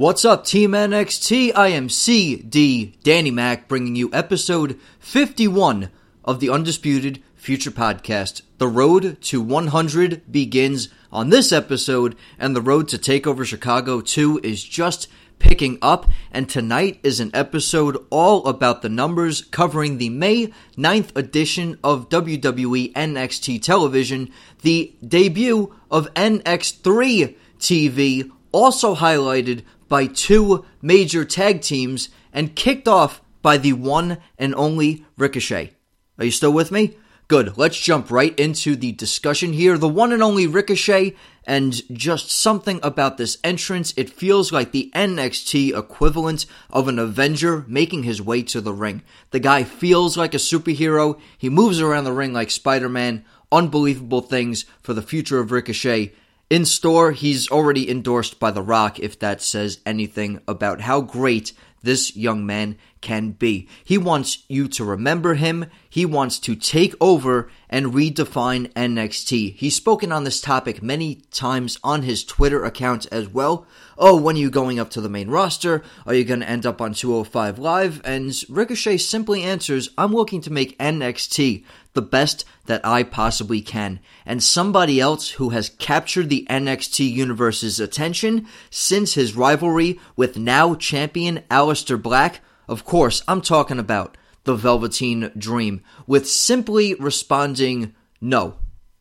What's up, Team NXT? I am CD Danny Mac bringing you episode 51 of the Undisputed Future Podcast. The road to 100 begins on this episode, and the road to TakeOver Chicago 2 is just picking up. And tonight is an episode all about the numbers covering the May 9th edition of WWE NXT Television, the debut of NX3 TV, also highlighted by two major tag teams and kicked off by the one and only Ricochet. Are you still with me? Good. Let's jump right into the discussion here. The one and only Ricochet, and just something about this entrance. It feels like the NXT equivalent of an Avenger making his way to the ring. The guy feels like a superhero. He moves around the ring like Spider Man. Unbelievable things for the future of Ricochet. In store, he's already endorsed by The Rock, if that says anything about how great this young man can be. He wants you to remember him. He wants to take over and redefine NXT. He's spoken on this topic many times on his Twitter account as well. Oh, when are you going up to the main roster? Are you going to end up on 205 Live? And Ricochet simply answers, I'm looking to make NXT the best that I possibly can. And somebody else who has captured the NXT universe's attention since his rivalry with now champion Aleister Black, of course, I'm talking about the Velveteen Dream, with simply responding no.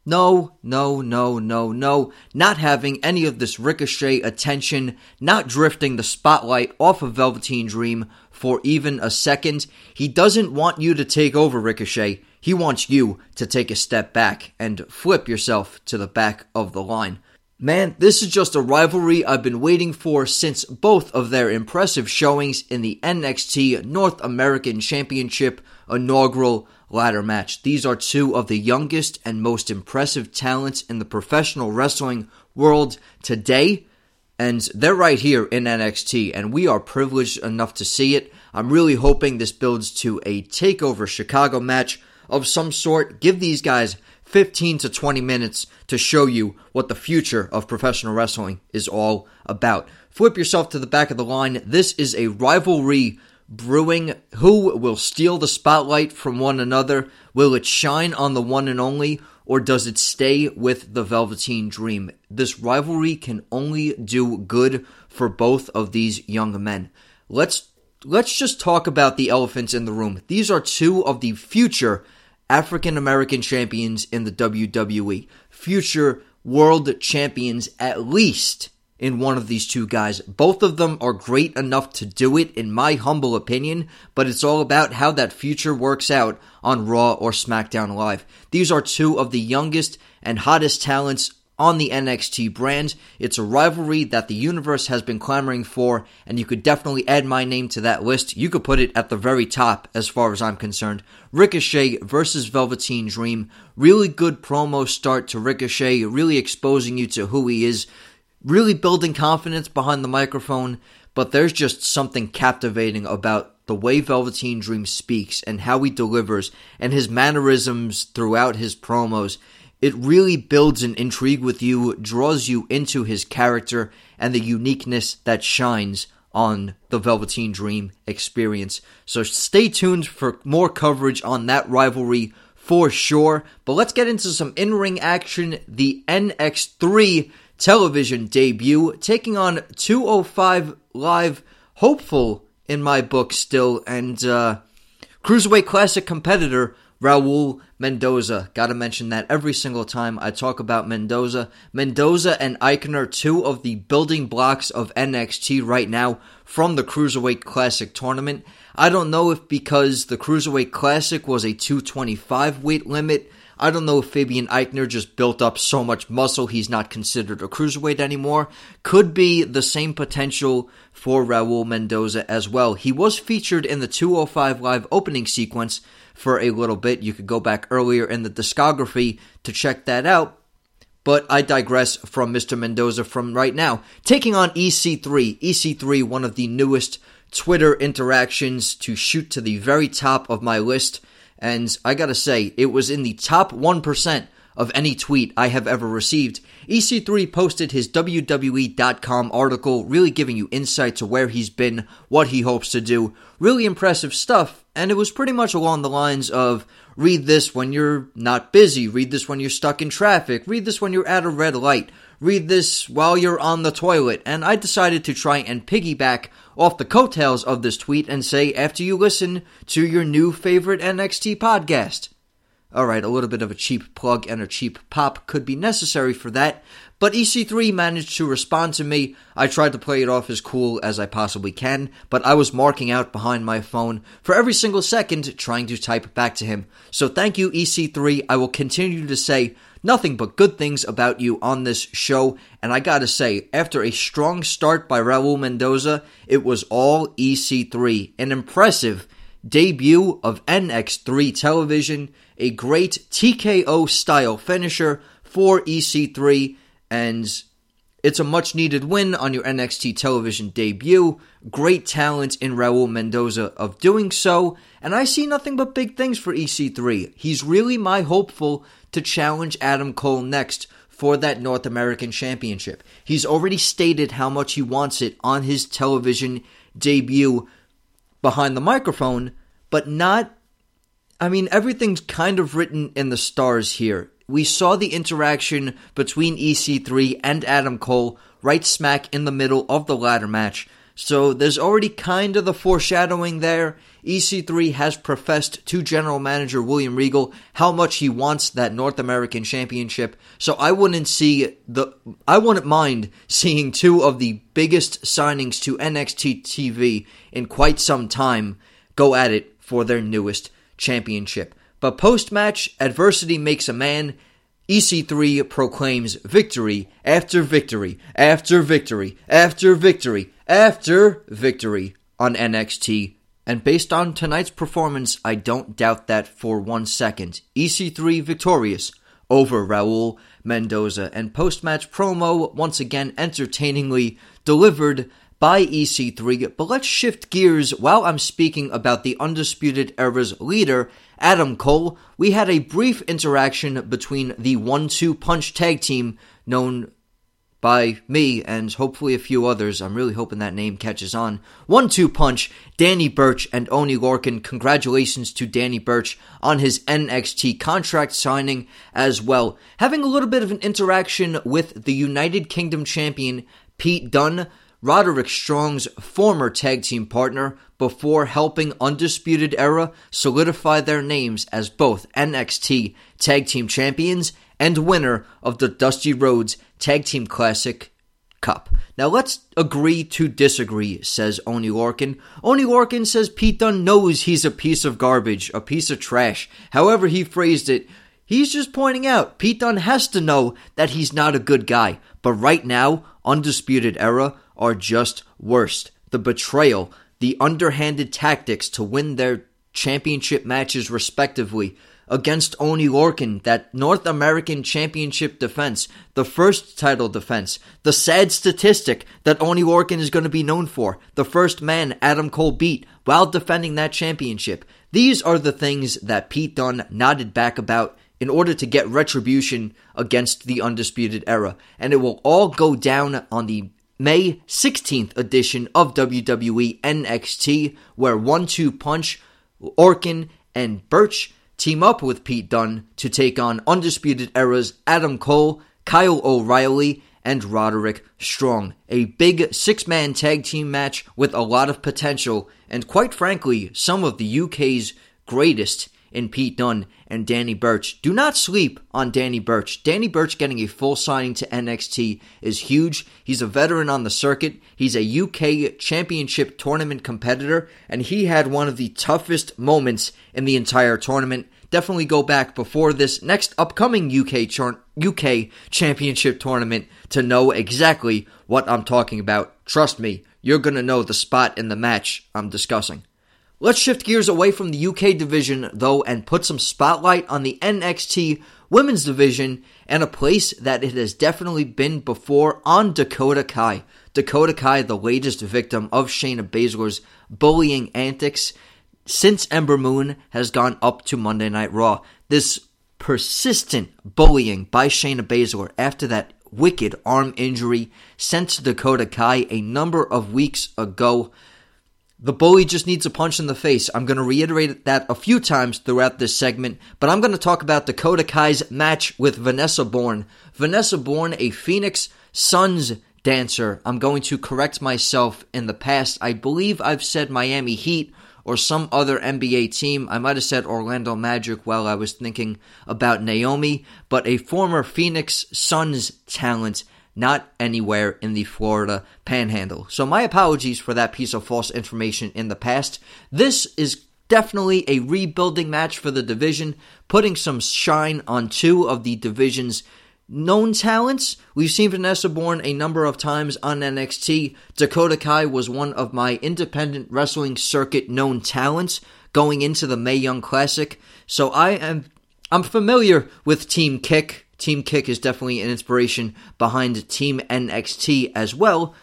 No, no, no, no, no. Not having any of this ricochet attention, not drifting the spotlight off of Velveteen Dream for even a second. He doesn't want you to take over Ricochet. He wants you to take a step back and flip yourself to the back of the line. Man, this is just a rivalry I've been waiting for since both of their impressive showings in the NXT North American Championship inaugural ladder match. These are two of the youngest and most impressive talents in the professional wrestling world today, and they're right here in NXT, and we are privileged enough to see it. I'm really hoping this builds to a takeover Chicago match of some sort. Give these guys 15 to 20 minutes to show you what the future of professional wrestling is all about. Flip yourself to the back of the line. This is a rivalry brewing. Who will steal the spotlight from one another? Will it shine on the one and only, or does it stay with the Velveteen Dream? This rivalry can only do good for both of these young men. Let's let's just talk about the elephants in the room. These are two of the future African American champions in the WWE, future world champions at least in one of these two guys. Both of them are great enough to do it, in my humble opinion, but it's all about how that future works out on Raw or SmackDown Live. These are two of the youngest and hottest talents on the NXT brand. It's a rivalry that the universe has been clamoring for, and you could definitely add my name to that list. You could put it at the very top as far as I'm concerned. Ricochet versus Velveteen Dream. Really good promo start to Ricochet, really exposing you to who he is, really building confidence behind the microphone. But there's just something captivating about the way Velveteen Dream speaks and how he delivers and his mannerisms throughout his promos it really builds an intrigue with you, draws you into his character and the uniqueness that shines on the Velveteen Dream experience. So stay tuned for more coverage on that rivalry for sure. But let's get into some in ring action. The NX3 television debut taking on 205 Live, hopeful in my book still, and uh, Cruiserweight Classic competitor Raul Mendoza. Gotta mention that every single time I talk about Mendoza. Mendoza and Aichner, two of the building blocks of NXT right now from the Cruiserweight Classic tournament. I don't know if because the Cruiserweight Classic was a 225 weight limit, I don't know if Fabian Aichner just built up so much muscle he's not considered a cruiserweight anymore. Could be the same potential for Raul Mendoza as well. He was featured in the 205 Live opening sequence for a little bit. You could go back earlier in the discography to check that out. But I digress from Mr. Mendoza from right now. Taking on EC3. EC3, one of the newest Twitter interactions to shoot to the very top of my list. And I gotta say, it was in the top 1% of any tweet I have ever received. EC3 posted his WWE.com article, really giving you insight to where he's been, what he hopes to do. Really impressive stuff, and it was pretty much along the lines of read this when you're not busy, read this when you're stuck in traffic, read this when you're at a red light, read this while you're on the toilet. And I decided to try and piggyback off the coattails of this tweet and say after you listen to your new favorite NXT podcast. Alright, a little bit of a cheap plug and a cheap pop could be necessary for that, but EC3 managed to respond to me. I tried to play it off as cool as I possibly can, but I was marking out behind my phone for every single second trying to type back to him. So thank you, EC3. I will continue to say nothing but good things about you on this show, and I gotta say, after a strong start by Raul Mendoza, it was all EC3. An impressive debut of NX3 television, a great TKO style finisher for EC3, and it's a much needed win on your NXT television debut. Great talent in Raul Mendoza of doing so, and I see nothing but big things for EC3. He's really my hopeful to challenge Adam Cole next for that North American Championship. He's already stated how much he wants it on his television debut behind the microphone, but not. I mean, everything's kind of written in the stars here. We saw the interaction between EC3 and Adam Cole right smack in the middle of the ladder match. So there's already kind of the foreshadowing there. EC3 has professed to general manager William Regal how much he wants that North American championship. So I wouldn't see the I wouldn't mind seeing two of the biggest signings to NXT TV in quite some time go at it for their newest championship. But post match, adversity makes a man. EC3 proclaims victory after victory after victory after victory after victory on NXT. And based on tonight's performance, I don't doubt that for one second. EC3 victorious over Raul Mendoza. And post match promo, once again entertainingly delivered by EC3. But let's shift gears while I'm speaking about the Undisputed Era's leader, Adam Cole. We had a brief interaction between the 1 2 punch tag team known by me and hopefully a few others. I'm really hoping that name catches on. One two punch, Danny Burch and Oney Lorcan. Congratulations to Danny Burch on his NXT contract signing as well. Having a little bit of an interaction with the United Kingdom champion, Pete Dunne. Roderick Strong's former tag team partner before helping Undisputed Era solidify their names as both NXT Tag Team Champions and winner of the Dusty Rhodes Tag Team Classic Cup. Now let's agree to disagree, says Oney Lorcan. Oney Lorcan says Pete Dunne knows he's a piece of garbage, a piece of trash. However he phrased it, he's just pointing out Pete Dunne has to know that he's not a good guy. But right now, Undisputed Era are just worst. The betrayal, the underhanded tactics to win their championship matches respectively against Oney Lorcan, that North American Championship defense, the first title defense, the sad statistic that Oney Lorcan is going to be known for, the first man Adam Cole beat while defending that championship. These are the things that Pete Dunne nodded back about in order to get retribution against the Undisputed Era. And it will all go down on the May 16th edition of WWE NXT, where 1 2 Punch, Lorcan, and Burch team up with Pete Dunne to take on Undisputed Era's Adam Cole, Kyle O'Reilly, and Roderick Strong. A big six man tag team match with a lot of potential, and quite frankly, some of the UK's greatest in Pete Dunne and Danny Burch. Do not sleep on Danny Burch. Danny Burch getting a full signing to NXT is huge. He's a veteran on the circuit. He's a UK championship tournament competitor, and he had one of the toughest moments in the entire tournament. Definitely go back before this next upcoming UK UK championship tournament to know exactly what I'm talking about. Trust me, you're going to know the spot in the match I'm discussing. Let's shift gears away from the UK division, though, and put some spotlight on the NXT women's division and a place that it has definitely been before on Dakota Kai. Dakota Kai, the latest victim of Shayna Baszler's bullying antics since Ember Moon has gone up to Monday Night Raw. This persistent bullying by Shayna Baszler after that wicked arm injury sent Dakota Kai a number of weeks ago. The bully just needs a punch in the face. I'm going to reiterate that a few times throughout this segment, but I'm going to talk about Dakota Kai's match with Vanessa Borne. Vanessa Borne, a Phoenix Suns dancer. I'm going to correct myself in the past. I believe I've said Miami Heat or some other NBA team. I might have said Orlando Magic while I was thinking about Naomi, but a former Phoenix Suns talent not anywhere in the Florida panhandle. So, my apologies for that piece of false information in the past. This is definitely a rebuilding match for the division, putting some shine on two of the division's known talents. We've seen Vanessa Borne a number of times on NXT. Dakota Kai was one of my independent wrestling circuit known talents going into the Mae Young Classic. So I am I'm familiar with Team Kick. Team Kick is definitely an inspiration behind Team NXT as well.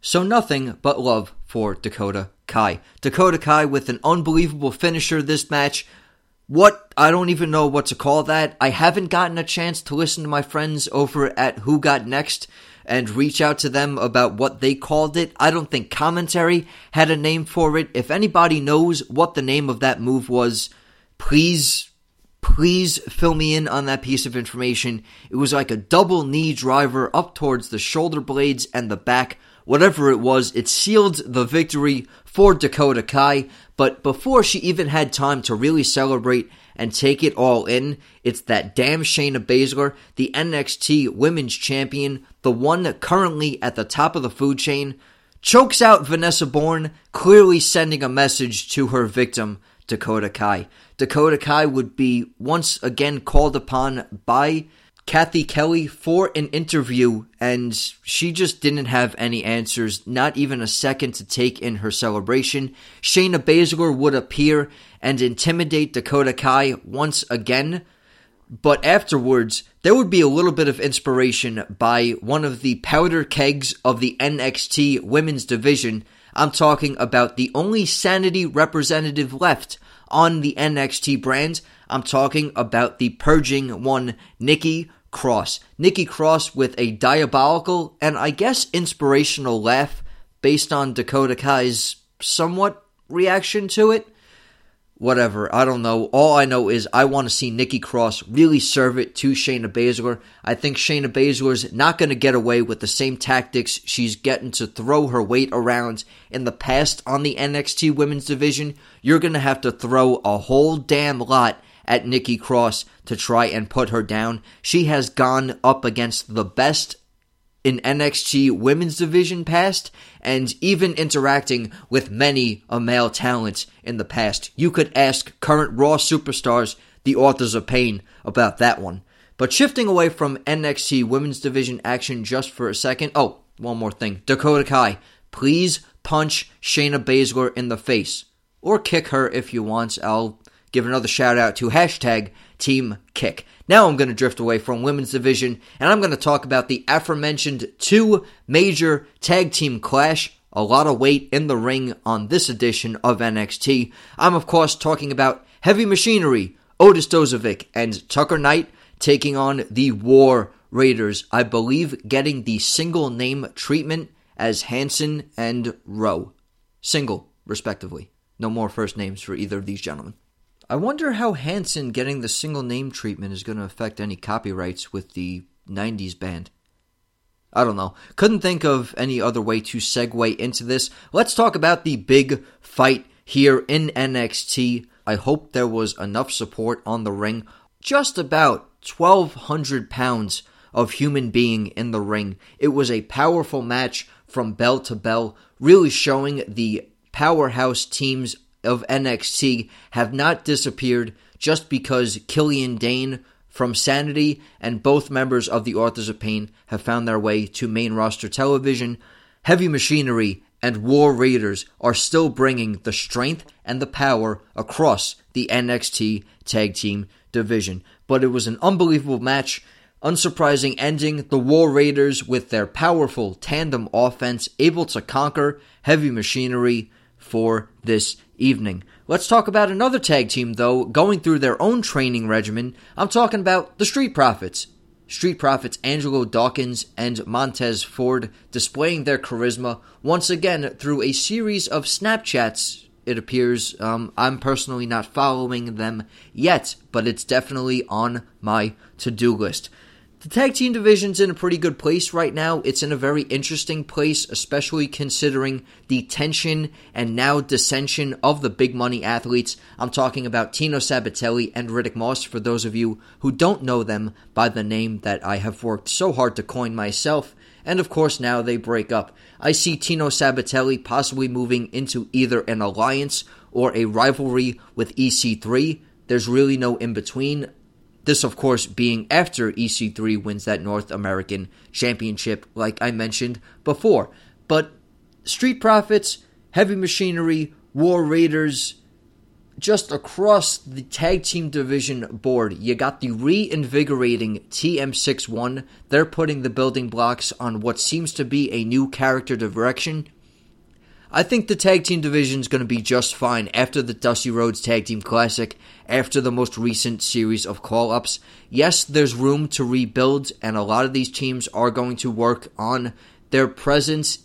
So nothing but love for Dakota Kai. Dakota Kai with an unbelievable finisher this match. What? I don't even know what to call that. I haven't gotten a chance to listen to my friends over at Who Got Next and reach out to them about what they called it. I don't think commentary had a name for it. If anybody knows what the name of that move was, please Please fill me in on that piece of information. It was like a double knee driver up towards the shoulder blades and the back. Whatever it was, it sealed the victory for Dakota Kai. But before she even had time to really celebrate and take it all in, it's that damn Shayna Baszler, the NXT Women's Champion, the one currently at the top of the food chain, chokes out Vanessa Borne, clearly sending a message to her victim, Dakota Kai. Dakota Kai would be once again called upon by Cathy Kelley for an interview, and she just didn't have any answers, not even a second to take in her celebration. Shayna Baszler would appear and intimidate Dakota Kai once again, but afterwards, there would be a little bit of inspiration by one of the powder kegs of the NXT women's division. I'm talking about the only sanity representative left on the NXT brand. I'm talking about the purging one, Nikki Cross. Nikki Cross with a diabolical and I guess inspirational laugh based on Dakota Kai's somewhat reaction to it whatever. I don't know. All I know is I want to see Nikki Cross really serve it to Shayna Baszler. I think Shayna Baszler's not going to get away with the same tactics she's getting to throw her weight around in the past on the NXT women's division. You're going to have to throw a whole damn lot at Nikki Cross to try and put her down. She has gone up against the best in NXT women's division past and even interacting with many a male talent in the past. You could ask current Raw superstars, the authors of pain, about that one. But shifting away from NXT women's division action just for a second. Oh, one more thing. Dakota Kai, please punch Shayna Baszler in the face. Or kick her if you want. I'll give another shout out to hashtag Team Kick. Now I'm going to drift away from women's division and I'm going to talk about the aforementioned two major tag team clash. A lot of weight in the ring on this edition of NXT. I'm of course talking about Heavy Machinery, Otis Dozovic, and Tucker Knight taking on the War Raiders. I believe getting the single name treatment as Hanson and Rowe. Single, respectively. No more first names for either of these gentlemen. I wonder how Hanson getting the single name treatment is going to affect any copyrights with the 90s band. I don't know. Couldn't think of any other way to segue into this. Let's talk about the big fight here in NXT. I hope there was enough support on the ring. Just about 1,200 pounds of human being in the ring. It was a powerful match from bell to bell, really showing the powerhouse teams of NXT have not disappeared just because Killian Dain from Sanity and both members of the Authors of Pain have found their way to main roster television. Heavy Machinery and War Raiders are still bringing the strength and the power across the NXT tag team division. But it was an unbelievable match. Unsurprising ending, the War Raiders, with their powerful tandem offense, able to conquer Heavy Machinery for this evening. Let's talk about another tag team, though, going through their own training regimen. I'm talking about the Street Profits. Street Profits Angelo Dawkins and Montez Ford displaying their charisma once again through a series of Snapchats. It appears um, I'm personally not following them yet, but it's definitely on my to do list. The tag team division's in a pretty good place right now. It's in a very interesting place, especially considering the tension and now dissension of the big money athletes. I'm talking about Tino Sabbatelli and Riddick Moss for those of you who don't know them by the name that I have worked so hard to coin myself. And of course, now they break up. I see Tino Sabbatelli possibly moving into either an alliance or a rivalry with EC3. There's really no in between. This, of course, being after EC3 wins that North American Championship, like I mentioned before. But Street Profits, Heavy Machinery, War Raiders, just across the tag team division board, you got the reinvigorating TM61. They're putting the building blocks on what seems to be a new character direction. I think the tag team division is going to be just fine after the Dusty Rhodes Tag Team Classic, after the most recent series of call ups. Yes, there's room to rebuild, and a lot of these teams are going to work on their presence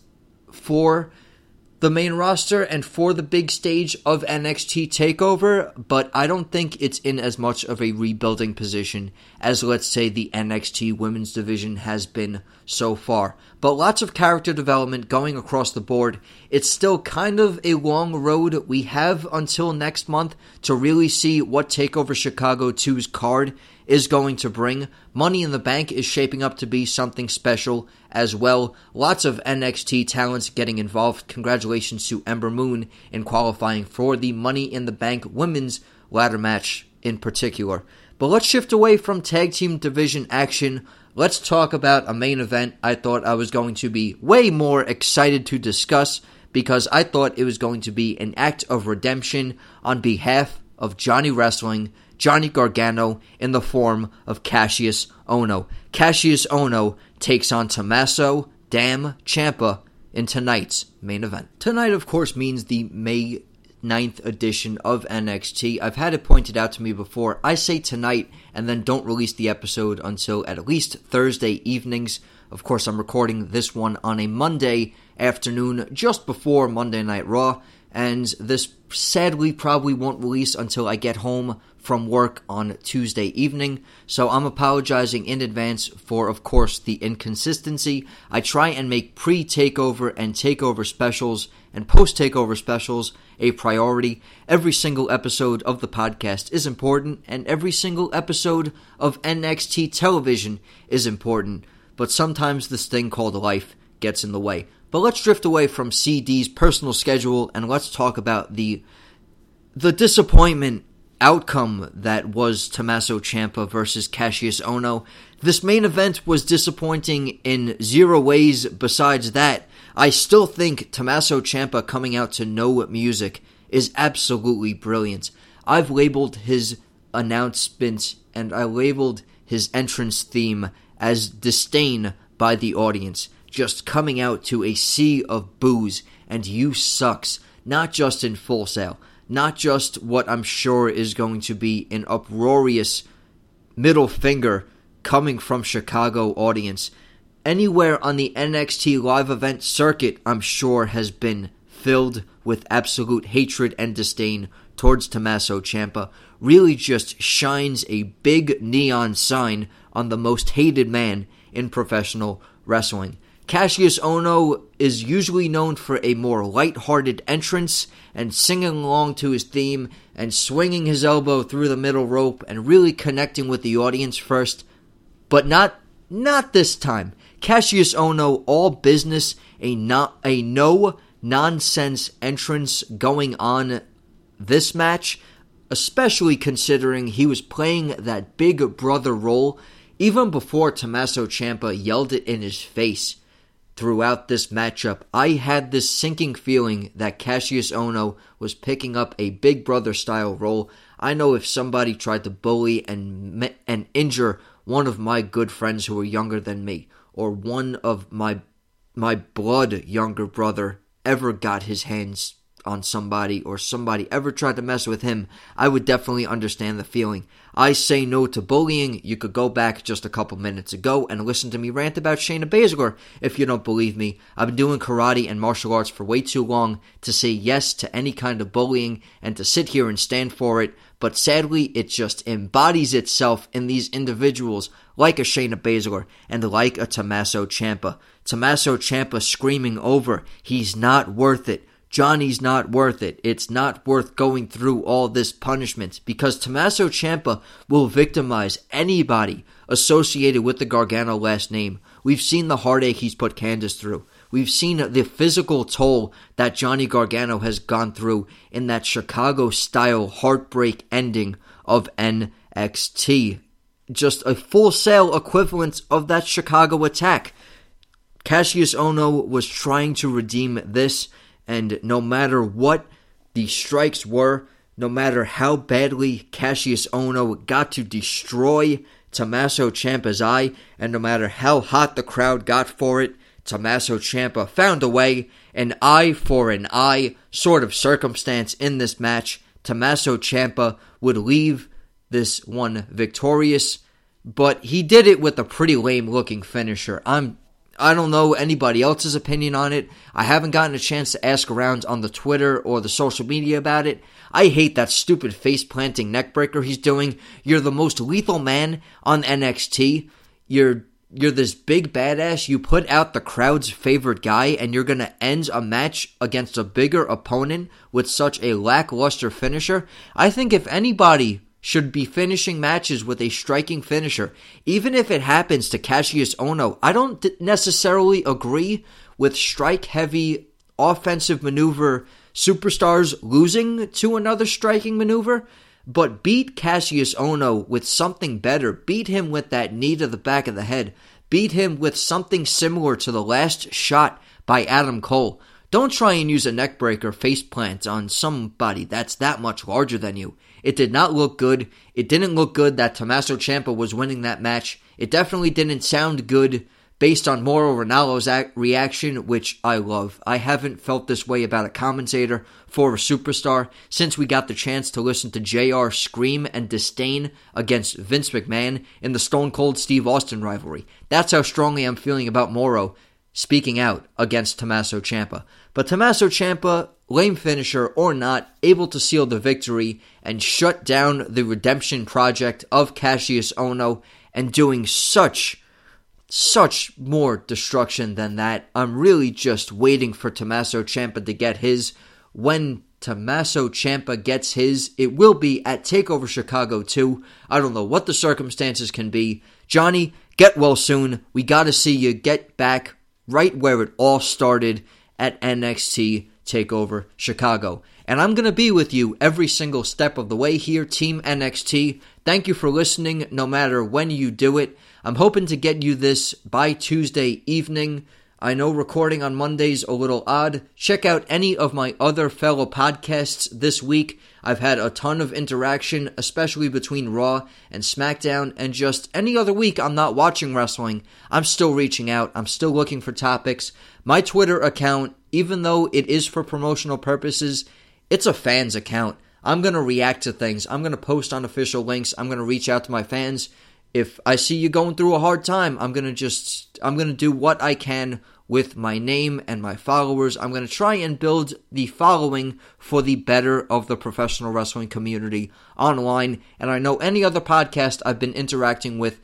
for the main roster and for the big stage of NXT TakeOver, but I don't think it's in as much of a rebuilding position as, let's say, the NXT women's division has been so far. But lots of character development going across the board. It's still kind of a long road. We have until next month to really see what TakeOver Chicago 2's card is going to bring. Money in the Bank is shaping up to be something special as well. Lots of NXT talents getting involved. Congratulations to Ember Moon in qualifying for the Money in the Bank women's ladder match in particular. But let's shift away from tag team division action. Let's talk about a main event I thought I was going to be way more excited to discuss because I thought it was going to be an act of redemption on behalf of Johnny Wrestling Johnny Gargano in the form of Cassius Ohno. Cassius Ohno takes on Tommaso Dam Ciampa in tonight's main event. Tonight, of course, means the May 9th edition of NXT. I've had it pointed out to me before. I say tonight and then don't release the episode until at least Thursday evenings. Of course, I'm recording this one on a Monday afternoon just before Monday Night Raw, and this sadly probably won't release until I get home from work on Tuesday evening, so I'm apologizing in advance for, of course, the inconsistency. I try and make pre takeover and takeover specials and post takeover specials a priority. Every single episode of the podcast is important, and every single episode of NXT television is important, but sometimes this thing called life gets in the way. But let's drift away from CD's personal schedule and let's talk about the the disappointment outcome that was Tommaso Ciampa versus Cassius Ohno. This main event was disappointing in zero ways besides that. I still think Tommaso Ciampa coming out to no music is absolutely brilliant. I've labeled his announcement and I labeled his entrance theme as disdain by the audience, just coming out to a sea of boos and you sucks, not just in Full Sail not just what I'm sure is going to be an uproarious middle finger coming from Chicago audience. Anywhere on the NXT live event circuit, I'm sure, has been filled with absolute hatred and disdain towards Tommaso Ciampa. Really just shines a big neon sign on the most hated man in professional wrestling. Cassius Ohno is usually known for a more light-hearted entrance and singing along to his theme and swinging his elbow through the middle rope and really connecting with the audience first, but not not this time. Cassius Ohno all business, a not a no nonsense entrance going on this match, especially considering he was playing that big brother role even before Tommaso Ciampa yelled it in his face throughout this matchup. I had this sinking feeling that Cassius Ohno was picking up a Big Brother style role. I know if somebody tried to bully and and injure one of my good friends who were younger than me, or one of my my blood younger brother ever got his hands on somebody or somebody ever tried to mess with him, I would definitely understand the feeling. I say no to bullying. You could go back just a couple minutes ago and listen to me rant about Shayna Baszler if you don't believe me. I've been doing karate and martial arts for way too long to say yes to any kind of bullying and to sit here and stand for it, but sadly it just embodies itself in these individuals like a Shayna Baszler and like a Tommaso Ciampa. Tommaso Ciampa screaming over, he's not worth it. Johnny's not worth it. It's not worth going through all this punishment because Tommaso Ciampa will victimize anybody associated with the Gargano last name. We've seen the heartache he's put Candice through. We've seen the physical toll that Johnny Gargano has gone through in that Chicago style heartbreak ending of NXT. Just a Full Sail equivalent of that Chicago attack. Cassius Ohno was trying to redeem this and no matter what the strikes were, no matter how badly Cassius Ohno got to destroy Tommaso Ciampa's eye, and no matter how hot the crowd got for it, Tommaso Ciampa found a way, an eye for an eye sort of circumstance in this match. Tommaso Ciampa would leave this one victorious, but he did it with a pretty lame looking finisher. I'm I don't know anybody else's opinion on it. I haven't gotten a chance to ask around on the Twitter or the social media about it. I hate that stupid face planting neckbreaker he's doing. You're the most lethal man on NXT. You're you're this big badass. You put out the crowd's favorite guy, and you're gonna end a match against a bigger opponent with such a lackluster finisher. I think if anybody should be finishing matches with a striking finisher, even if it happens to Cassius Ohno, I don't necessarily agree with strike heavy offensive maneuver superstars losing to another striking maneuver, but beat Cassius Ohno with something better. Beat him with that knee to the back of the head. Beat him with something similar to the last shot by Adam Cole. Don't try and use a neckbreaker faceplant on somebody that's that much larger than you. It did not look good. It didn't look good that Tommaso Ciampa was winning that match. It definitely didn't sound good based on Mauro Ranallo's reaction, which I love. I haven't felt this way about a commentator for a superstar since we got the chance to listen to JR scream and disdain against Vince McMahon in the Stone Cold Steve Austin rivalry. That's how strongly I'm feeling about Mauro speaking out against Tommaso Ciampa. But Tommaso Ciampa, lame finisher or not, able to seal the victory and shut down the redemption project of Cassius Ohno and doing such such more destruction than that. I'm really just waiting for Tommaso Ciampa to get his. When Tommaso Ciampa gets his, it will be at Takeover Chicago 2. I don't know what the circumstances can be. Johnny, get well soon. We got to see you get back right where it all started at NXT TakeOver Chicago. And I'm going to be with you every single step of the way here, Team NXT. Thank you for listening, no matter when you do it. I'm hoping to get you this by Tuesday evening. I know recording on Monday's a little odd. Check out any of my other fellow podcasts this week. I've had a ton of interaction, especially between Raw and SmackDown, and just any other week I'm not watching wrestling. I'm still reaching out. I'm still looking for topics. My Twitter account, even though it is for promotional purposes, it's a fans account. I'm going to react to things. I'm going to post on official links. I'm going to reach out to my fans. If I see you going through a hard time, I'm going to just I'm going to do what I can with my name and my followers. I'm going to try and build the following for the better of the professional wrestling community online. And I know any other podcast I've been interacting with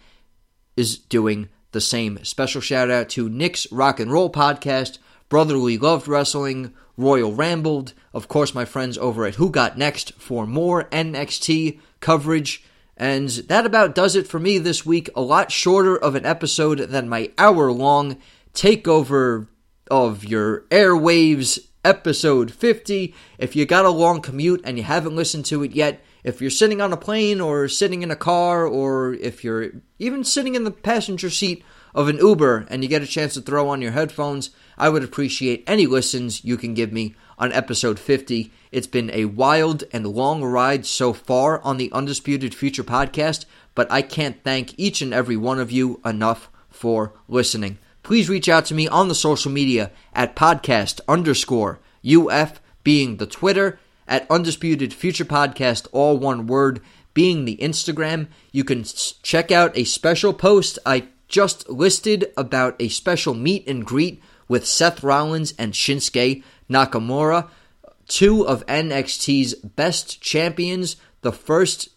is doing the same. Special shout out to Nick's Rock and Roll Podcast, Brotherly Loved Wrestling, Royal Rambled, of course, my friends over at Who Got Next for more NXT coverage. And that about does it for me this week. A lot shorter of an episode than my hour long takeover of your airwaves episode 50. If you got a long commute and you haven't listened to it yet, if you're sitting on a plane or sitting in a car or if you're even sitting in the passenger seat of an Uber and you get a chance to throw on your headphones, I would appreciate any listens you can give me on episode 50. It's been a wild and long ride so far on the Undisputed Future podcast, but I can't thank each and every one of you enough for listening please reach out to me on the social media at podcast underscore UF being the Twitter, at Undisputed Future Podcast, all one word, being the Instagram. You can check out a special post I just listed about a special meet and greet with Seth Rollins and Shinsuke Nakamura, two of NXT's best champions, the first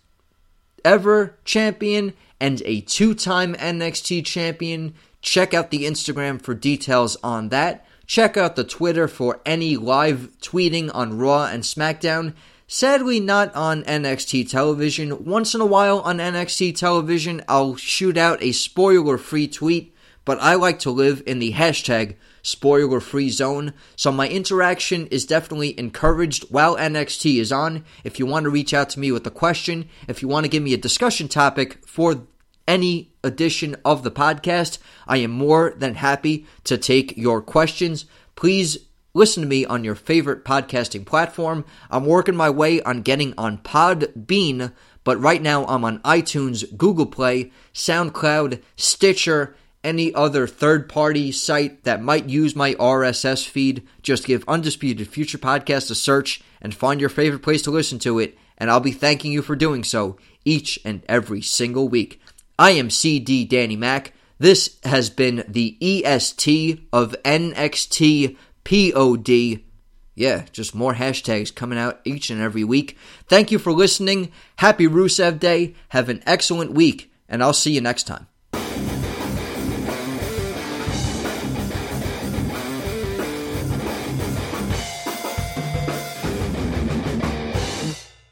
ever champion and a two time NXT champion. Check out the Instagram for details on that. Check out the Twitter for any live tweeting on Raw and SmackDown. Sadly, not on NXT television. Once in a while on NXT television, I'll shoot out a spoiler free tweet, but I like to live in the hashtag spoiler free zone. So my interaction is definitely encouraged while NXT is on. If you want to reach out to me with a question, if you want to give me a discussion topic for any edition of the podcast, I am more than happy to take your questions. Please listen to me on your favorite podcasting platform. I'm working my way on getting on Podbean, but right now I'm on iTunes, Google Play, SoundCloud, Stitcher, any other third party site that might use my RSS feed. Just give Undisputed Future Podcast a search and find your favorite place to listen to it, and I'll be thanking you for doing so each and every single week. I am CD Danny Mac. This has been the EST of NXT POD. Yeah, just more hashtags coming out each and every week. Thank you for listening. Happy Rusev Day. Have an excellent week, and I'll see you next time.